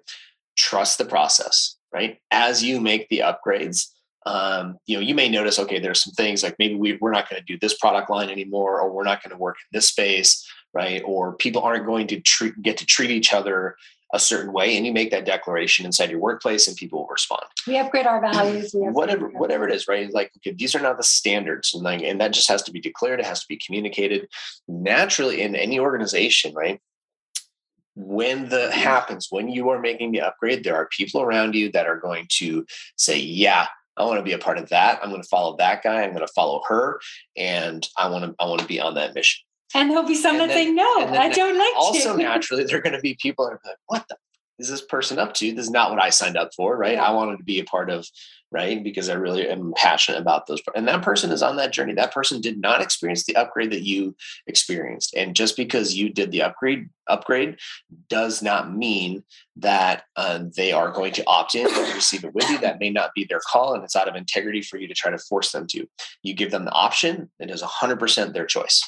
[SPEAKER 2] trust the process right as you make the upgrades um, you know you may notice okay there's some things like maybe we, we're not going to do this product line anymore or we're not going to work in this space right or people aren't going to treat, get to treat each other a certain way and you make that declaration inside your workplace and people will respond
[SPEAKER 1] we upgrade our values
[SPEAKER 2] whatever whatever it is right like okay these are not the standards and like and that just has to be declared it has to be communicated naturally in any organization right when the happens when you are making the upgrade there are people around you that are going to say yeah I want to be a part of that. I'm going to follow that guy. I'm going to follow her, and I want to. I want to be on that mission.
[SPEAKER 1] And there'll be some that say, no, I don't like
[SPEAKER 2] also, [laughs] naturally, there are going to be people that are like, what the is this person up to? This is not what I signed up for, right? I wanted to be a part of, right? Because I really am passionate about those. And that person is on that journey. That person did not experience the upgrade that you experienced. And just because you did the upgrade, upgrade does not mean that uh, they are going to opt in and receive it with you. That may not be their call, and it's out of integrity for you to try to force them to. You give them the option. It is 100% their choice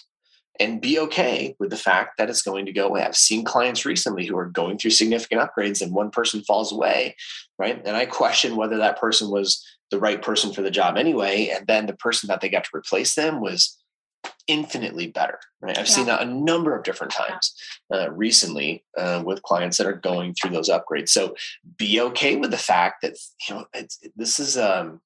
[SPEAKER 2] and be okay with the fact that it's going to go away. I've seen clients recently who are going through significant upgrades and one person falls away, right? And I question whether that person was the right person for the job anyway. And then the person that they got to replace them was infinitely better, right? I've yeah. seen that a number of different times uh, recently uh, with clients that are going through those upgrades. So be okay with the fact that, you know, this is, um,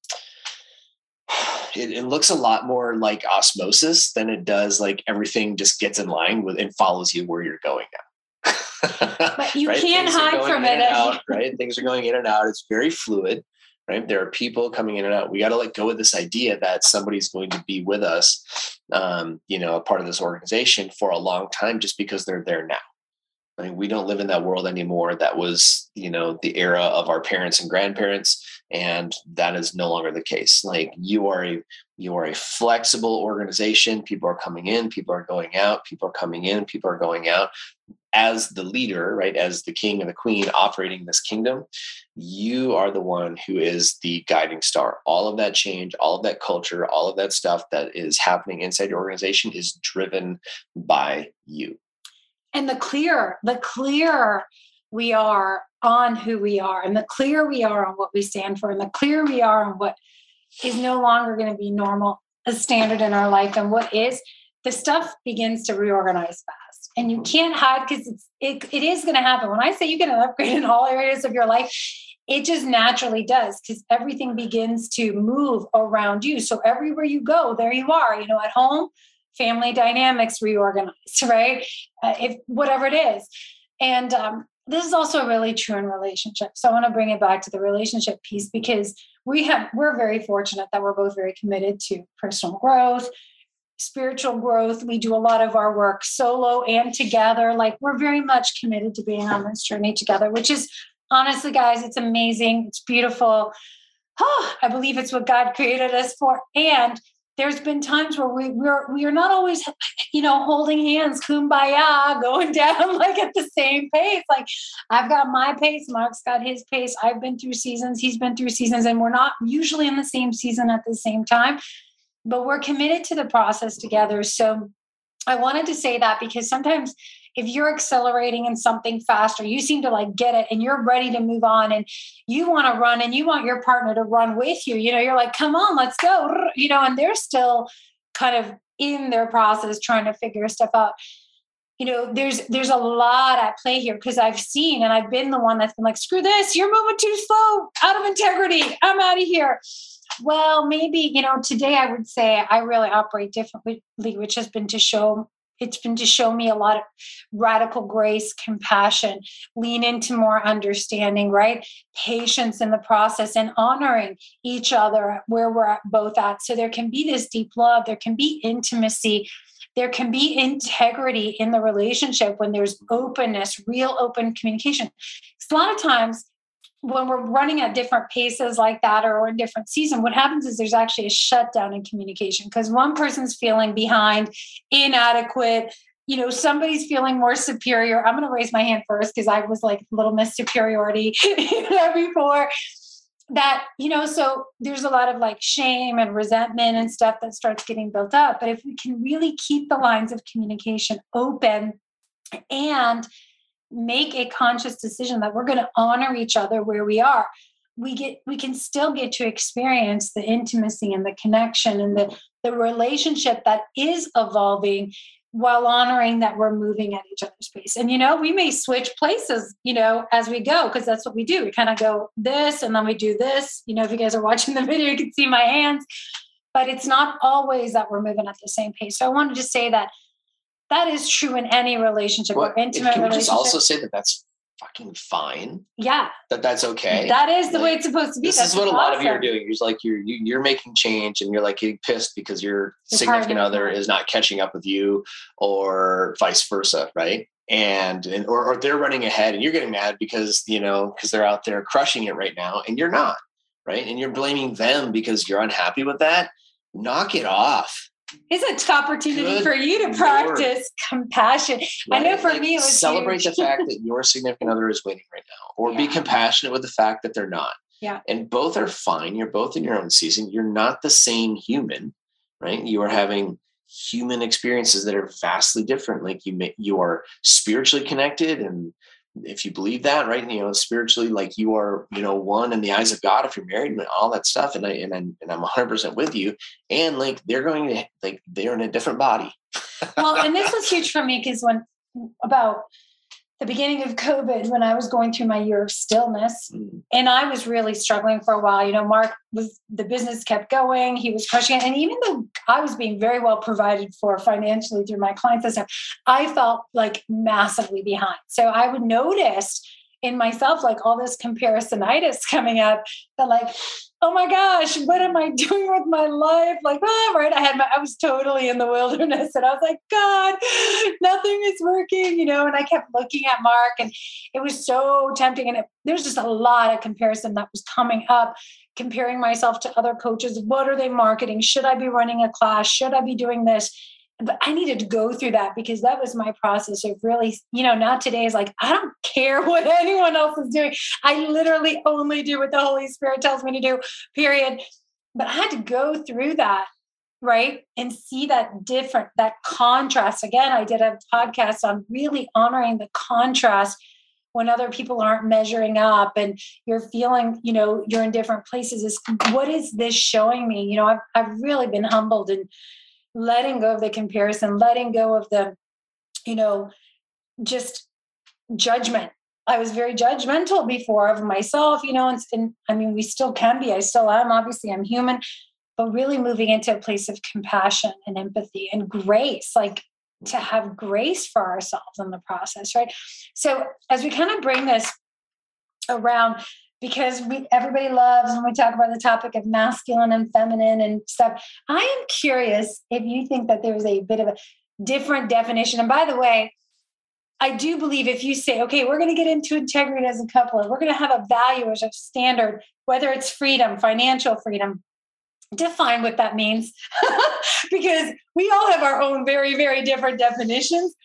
[SPEAKER 2] it, it, looks a lot more like osmosis than it does like everything just gets in line with and follows you where you're going now.
[SPEAKER 1] but [laughs] you right? can't Things hide from it.
[SPEAKER 2] Out, right? Things are going in and out. It's very fluid, right? There are people coming in and out. We got to let go of this idea that somebody's going to be with us, um, you know, a part of this organization for a long time just because they're there now. I mean, we don't live in that world anymore. That was, you know, the era of our parents and grandparents, and that is no longer the case. Like you are a you are a flexible organization. People are coming in, people are going out, people are coming in, people are going out. As the leader, right, as the king and the queen operating this kingdom, you are the one who is the guiding star. All of that change, all of that culture, all of that stuff that is happening inside your organization is driven by you
[SPEAKER 1] and the clear the clearer we are on who we are and the clearer we are on what we stand for and the clearer we are on what is no longer going to be normal a standard in our life and what is the stuff begins to reorganize fast and you can't hide because it, it is going to happen when i say you get an upgrade in all areas of your life it just naturally does because everything begins to move around you so everywhere you go there you are you know at home family dynamics reorganized, [laughs] right? Uh, if whatever it is. And um, this is also really true in relationships. So I want to bring it back to the relationship piece because we have we're very fortunate that we're both very committed to personal growth, spiritual growth. We do a lot of our work solo and together. Like we're very much committed to being on this journey together, which is honestly, guys, it's amazing. It's beautiful. Oh, [sighs] I believe it's what God created us for. And there's been times where we we're we are not always you know holding hands kumbaya [laughs] going down like at the same pace. Like i've got my pace mark's got his pace. I've been through seasons he's been through seasons and we're not usually in the same season at the same time but we're committed to the process together. So i wanted to say that because sometimes if you're accelerating in something faster, you seem to like get it and you're ready to move on and you want to run and you want your partner to run with you. You know, you're like, come on, let's go. You know, and they're still kind of in their process trying to figure stuff out. You know, there's there's a lot at play here because I've seen and I've been the one that's been like, screw this, you're moving too slow, out of integrity, I'm out of here well maybe you know today i would say i really operate differently which has been to show it's been to show me a lot of radical grace, compassion, lean into more understanding, right? Patience in the process and honoring each other where we're both at. So there can be this deep love, there can be intimacy, there can be integrity in the relationship when there's openness, real open communication. Because a lot of times when we're running at different paces like that or in different season what happens is there's actually a shutdown in communication because one person's feeling behind inadequate you know somebody's feeling more superior. I'm going to raise my hand first because i was like little miss superiority [laughs] before that you know so there's a lot of like shame and resentment and stuff that starts getting built up. But if we can really keep the lines of communication open and make a conscious decision that we're going to honor each other where we are we get we can still get to experience the intimacy and the connection and the the relationship that is evolving while honoring that we're moving at each other's pace. And you know we may switch places you know as we go because that's what we do. We kind of go this and then we do this. You know if you guys are watching the video you can see my hands. But it's not always that we're moving at the same pace. So i wanted to say that that is true in any relationship well, or intimate can relationship.
[SPEAKER 2] just also say that that's fucking fine.
[SPEAKER 1] Yeah.
[SPEAKER 2] That that's okay.
[SPEAKER 1] That is the like, way it's supposed to be.
[SPEAKER 2] This
[SPEAKER 1] that's
[SPEAKER 2] is what awesome. a lot of you are doing. You're like you're you, are you are making change and you're like getting pissed because your it's significant other is not catching up with you or vice versa, right? And, and or, or they're running ahead and you're getting mad because you know because they're out there crushing it right now and you're not, right? And you're blaming them because you're unhappy with that. Knock it off
[SPEAKER 1] it's an opportunity Good for you to practice Lord. compassion. Right? I know for like, me, it was
[SPEAKER 2] celebrate huge. the fact that your significant other is waiting right now, or yeah. be compassionate with the fact that they're not.
[SPEAKER 1] Yeah.
[SPEAKER 2] And both are fine. You're both in your own season. You're not the same human, right? You are having human experiences that are vastly different. Like you, may, you are spiritually connected and if you believe that, right, you know, spiritually, like you are, you know, one in the eyes of God if you're married and all that stuff, and I and I'm and I'm 100 percent with you, and like they're going to like they're in a different body.
[SPEAKER 1] well, and this [laughs] was huge for me because when about the beginning of COVID when I was going through my year of stillness. Mm. And I was really struggling for a while. You know, Mark was the business kept going, he was crushing it. And even though I was being very well provided for financially through my clients and stuff, I felt like massively behind. So I would notice in myself like all this comparisonitis [laughs] coming up that like oh my gosh what am i [laughs] doing with my life? Like oh right i had my i was totally in the wilderness and i was like god [gasps] nothing is working you know and i kept looking at mark and it was so tempting and it, there was just a lot of comparison that was coming up comparing myself to other coaches. What are they marketing? Should i be running a class? Should i be doing this but I needed to go through that because that was my process of really, you know, not today is like, I don't care [laughs] what anyone else is doing. I literally only do what the Holy Spirit tells me to do, period. But I had to go through that, right? And see that different, that contrast. Again, I did a podcast on really honoring the contrast when other people aren't measuring up and you're feeling, you know, you're in different places. Is what is this showing me? You know, I've, I've really been humbled and letting go of the comparison, letting go of the, you know, just judgment. I was very judgmental before of myself, you know, and, and I mean, we still can be. I still am. Obviously, I'm human, but really moving into a place of compassion and empathy and grace, like to have grace for ourselves in the process, right? So, as we kind of bring this around, because we everybody loves when we talk about the topic of masculine and feminine and stuff. I am curious if you think that there's a bit of a different definition. And by the way, I do believe if you say, okay, we're going to get into integrity as a couple, and we're going to have a value as a standard, whether it's freedom, financial freedom, define what that means [laughs] because we all have our own very, very different definitions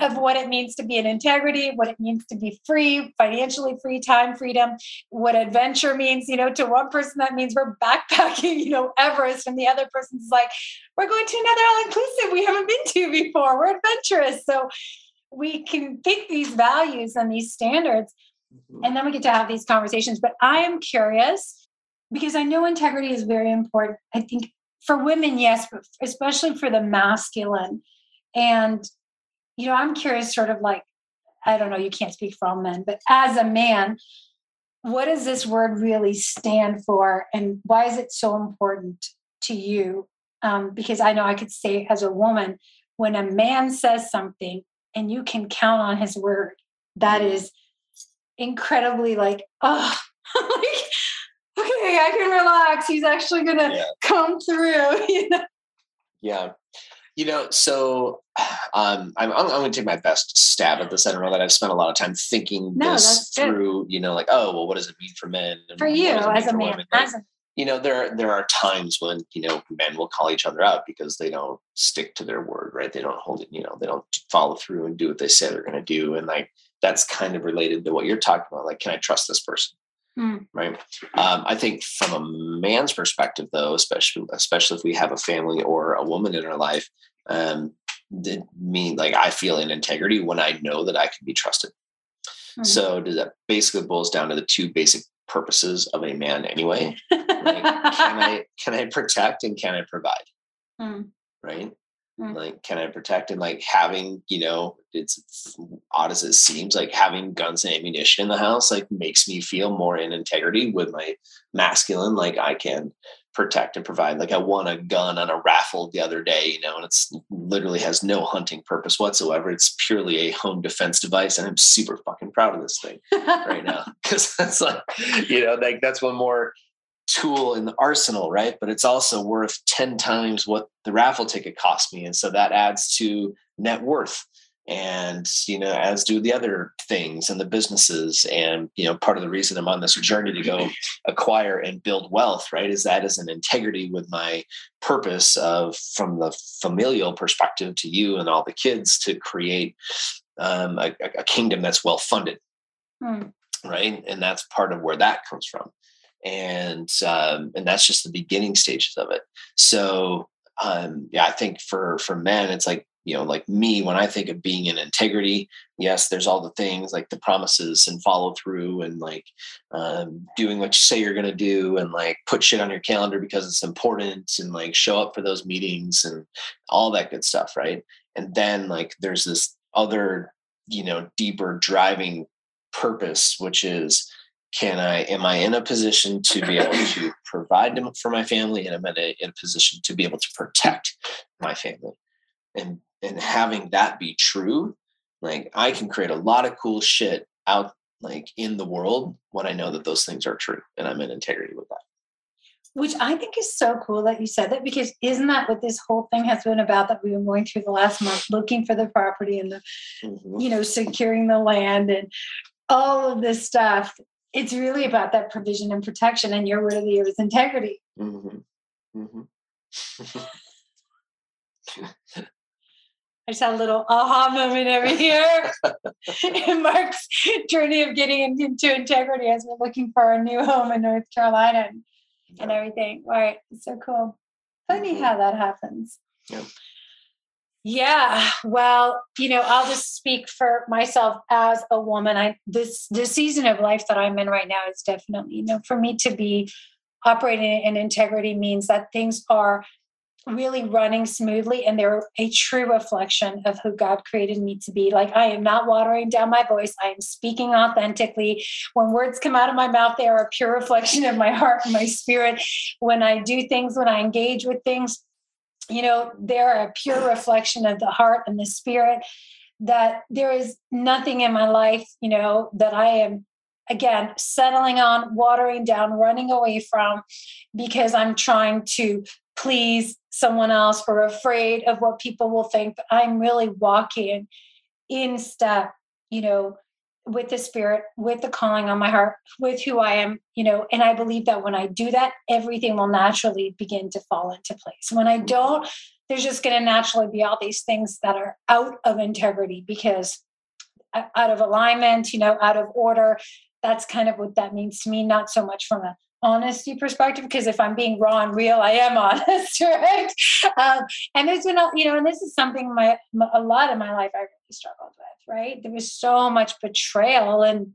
[SPEAKER 1] of what it means to be in integrity, what it means to be free, financially free, time freedom, what adventure means. You know, to one person that means we're backpacking, [laughs] you know, Everest, and the other person's like, we're going to another all inclusive we haven't been to before. We're adventurous. So we can pick these values and these standards, mm-hmm. and then we get to have these conversations. But I am curious because I know integrity is very important. I think for women, yes, but especially for the masculine. And you know, I'm curious, sort of like, I don't know, you can't speak for all men, but as a man, what does this word really stand for and why is it so important to you? Um, because I know I could say as a woman, when a man says something and you can count on his word, that is incredibly like, oh, [laughs] like, okay, I can relax. He's actually gonna yeah. come through, [laughs] you know.
[SPEAKER 2] Yeah. You know, so [sighs] um, I'm, I'm, going to take my best stab at this. I don't know that I've spent a lot of time thinking no, this through, you know, like, oh, well, what does it mean for men?
[SPEAKER 1] for you as a man, as a-
[SPEAKER 2] you know, there, there are times when, you know, men will call each other out because they don't stick to their word, right? They don't hold it, you know, they don't follow through and do what they say they're going to do. And like, that's kind of related to what you're talking about. Like, can I trust this person? Mm. Right. Um, I think from a man's perspective, though, especially especially if we have a family or a woman in our life, um, did mean like I feel in integrity when I know that I can be trusted. Mm-hmm. So does that basically boils down to the two basic purposes of a man anyway? like, can I [laughs] can I protect and can I provide? Mm. Right? Mm. Like can I protect and like having, you know, it's, it's odd as it seems, like having guns and ammunition in the house like makes me feel more in integrity with my masculine. Like I can protect and provide. Like I won a gun on a raffle the other day, you know, and it's literally has no hunting purpose whatsoever. It's purely a home defense device, and I'm super fucking proud of this thing right now [laughs] because that's [laughs] like, you know, like that's one more tool in the arsenal, right? But it's also worth ten times what the raffle ticket cost me, and so that adds to net worth and you know as do the other things and the businesses and you know part of the reason i'm on this journey to go acquire and build wealth right is that is an integrity with my purpose of from the familial perspective to you and all the kids to create um, a, a, kingdom that's well funded hmm. right and that's part of where that comes from and um, and that's just the beginning stages of it so um, yeah i think for for men it's like you know, like me, when I think of being in integrity, yes, there's all the things like the promises and follow through and like um, doing what you say you're going to do and like put shit on your calendar because it's important and like show up for those meetings and all that good stuff. Right. And then like there's this other you know deeper driving purpose which is can i am i in a position to be able to provide them for my family and i'm in a, in a position to be able to protect my family and and having that be true like i can create a lot of cool shit out like in the world when i know that those things are true and i'm in integrity with that
[SPEAKER 1] which I think is so cool that you said that because isn't that what this whole thing has been about that we've been going through the last month, looking for the property and the, mm-hmm. you know, securing the land and all of this stuff. It's really about that provision and protection, and your word of the year is integrity. Mm-hmm. Mm-hmm. I just had a little aha moment over here [laughs] in Mark's journey of getting into integrity as we're looking for a new home in North Carolina and, yeah. and everything. Right. It's so cool. Funny mm-hmm. how that happens. Yeah. Yeah, well, you know, I'll just speak for myself as a woman. I this this season of life that I'm in right now is definitely, you know, for me to be operating in integrity means that things are really running smoothly and they're a true reflection of who God created me to be. Like I am not watering down my voice. I am speaking authentically. When words come out of my mouth, they are a pure [laughs] reflection of my heart and my spirit. When I do things, when I engage with things, you know, they're a pure reflection of the heart and the spirit. That there is nothing in my life, you know, that I am again settling on, watering down, running away from because I'm trying to please someone else or afraid of what people will think. But I'm really walking in step, you know, with the spirit, with the calling on my heart, with who I am, you know, and I believe that when I do that, everything will naturally begin to fall into place. When I don't, there's just going to naturally be all these things that are out of integrity because uh, out of alignment, you know, out of order. That's kind of what that means to me, not so much from a honesty perspective because if i'm being raw and real i am [laughs] honest right? Um, and there's been a, you know and this is something my, a lot of my life i really struggled with right? There was so much betrayal and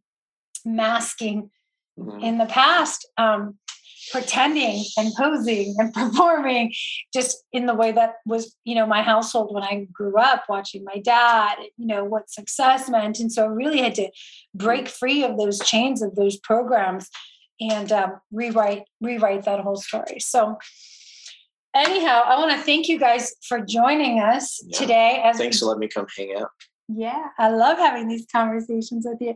[SPEAKER 1] masking mm-hmm. in the past um, pretending and posing and [laughs] performing just in the way that was you know my household when i grew up watching my dad you know what success meant. And so i really had to break free of those chains of those programs and um, rewrite rewrite that whole story. So anyhow, I want to thank you guys for joining us yeah. today.
[SPEAKER 2] As Thanks for letting me come hang out.
[SPEAKER 1] Yeah, I love having these conversations with you.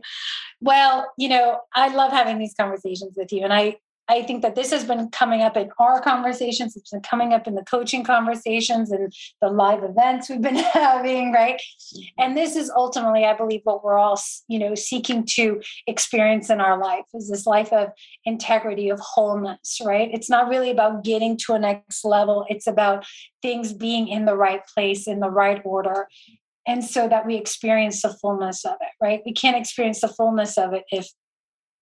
[SPEAKER 1] Well, you know, I love having these conversations with you, and I I think that this has been coming up in our conversations. It's been coming up in the coaching conversations and the live events we've been [laughs] having, right? And this is ultimately, I believe, what we're all, you know, seeking to experience in our life is this life of integrity, of wholeness, right? It's not really about getting to a next level. It's about things being in the right place, in the right order. And so that we experience the fullness of it, right? We can't experience the fullness of it if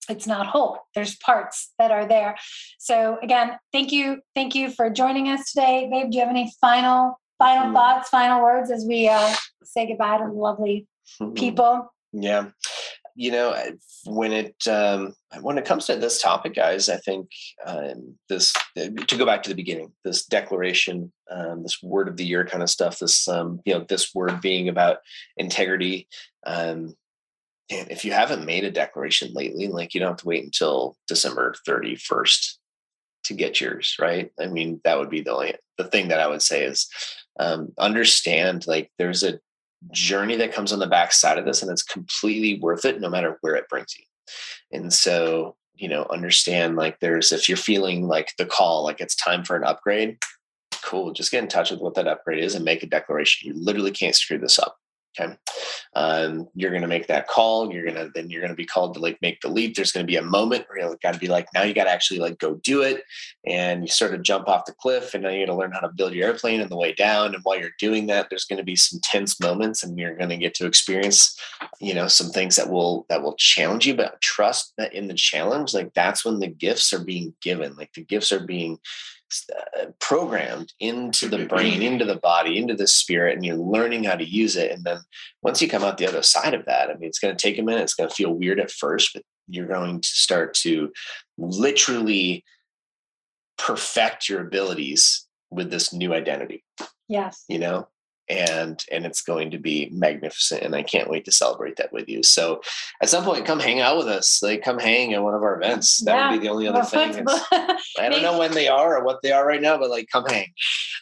[SPEAKER 1] it's not whole. There's parts that are there. So again thank you thank you for joining us today. Babe do you have any final final mm-hmm. thoughts final words as we uh, say goodbye to the lovely mm-hmm. people?
[SPEAKER 2] Yeah. You know when it um, when it comes to this topic guys i think um, this to go back to the beginning this declaration um, this word of the year kind of stuff this um, you know this word being about integrity um, if you haven't made a declaration lately, like you don't have to wait until December 31st to get yours, right? I mean, that would be the only the thing that I would say is um, understand like there's a journey that comes on the back side of this, and it's completely worth it no matter where it brings you. And so, you know, understand like there's if you're feeling like the call, like it's time for an upgrade, cool. Just get in touch with what that upgrade is and make a declaration. You literally can't screw this up. Okay. Um, you're going to make that call. You're going to, then you're going to be called to like make the leap. There's going to be a moment where you got to be like, now you got to actually like go do it. And you sort of jump off the cliff and now you're going to learn how to build your airplane and the way down. And while you're doing that, there's going to be some tense moments and you're going to get to experience, you know, some things that will, that will challenge you, but trust that in the challenge, like that's when the gifts are being given, like the gifts are being, Uh, programmed into the mm-hmm. brain, into the body, into the spirit, and you're learning how to use it. And then once you come out the other side of that, I mean, it's going to take a minute. It's going to feel weird at first, but you're going to start to literally perfect your abilities with this new identity.
[SPEAKER 1] Yes.
[SPEAKER 2] You know, and and it's going to be magnificent and i can't wait to celebrate that with you. So at some point come hang out with us like come hang at one of our events. That yeah. would be the only other thing. [laughs] I don't know when they are or what they are right now but like come hang.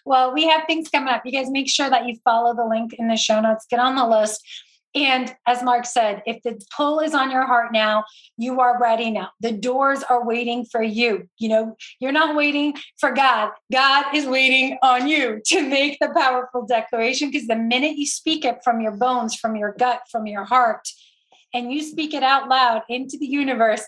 [SPEAKER 1] Well we have things coming up. You guys make sure that you follow the link in the show notes. Get on the list and as Mark said, if the pull is on your heart now, you are ready now. The doors are waiting for you. You know, you're not waiting for God. God is waiting on you to make the powerful declaration because the minute you speak it from your bones, from your gut, from your heart, and you speak it out loud into the universe,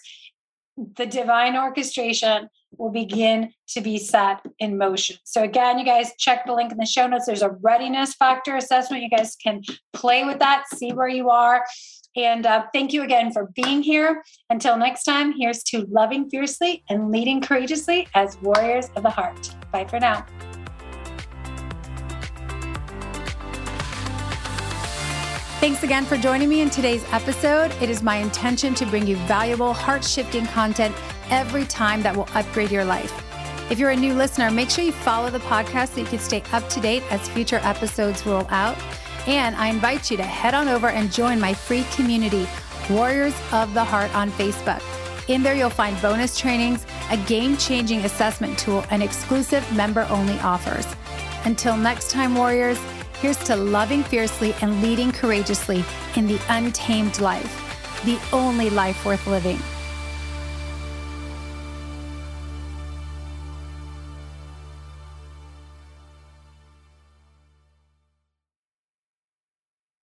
[SPEAKER 1] the divine orchestration will begin to be set in motion. So, again, you guys check the link in the show notes. There's a readiness factor assessment. You guys can play with that, see where you are. And uh, thank you again for being here. Until next time, here's to loving fiercely and leading courageously as warriors of the heart. Bye for now.
[SPEAKER 3] Thanks again for joining me in today's episode. It is my intention to bring you valuable, heart shifting content every time that will upgrade your life. If you're a new listener, make sure you follow the podcast so you can stay up to date as future episodes roll out. And I invite you to head on over and join my free community, Warriors of the Heart, on Facebook. In there, you'll find bonus trainings, a game changing assessment tool, and exclusive member only offers. Until next time, Warriors, here's to loving fiercely and leading courageously in the untamed life, the only life worth living.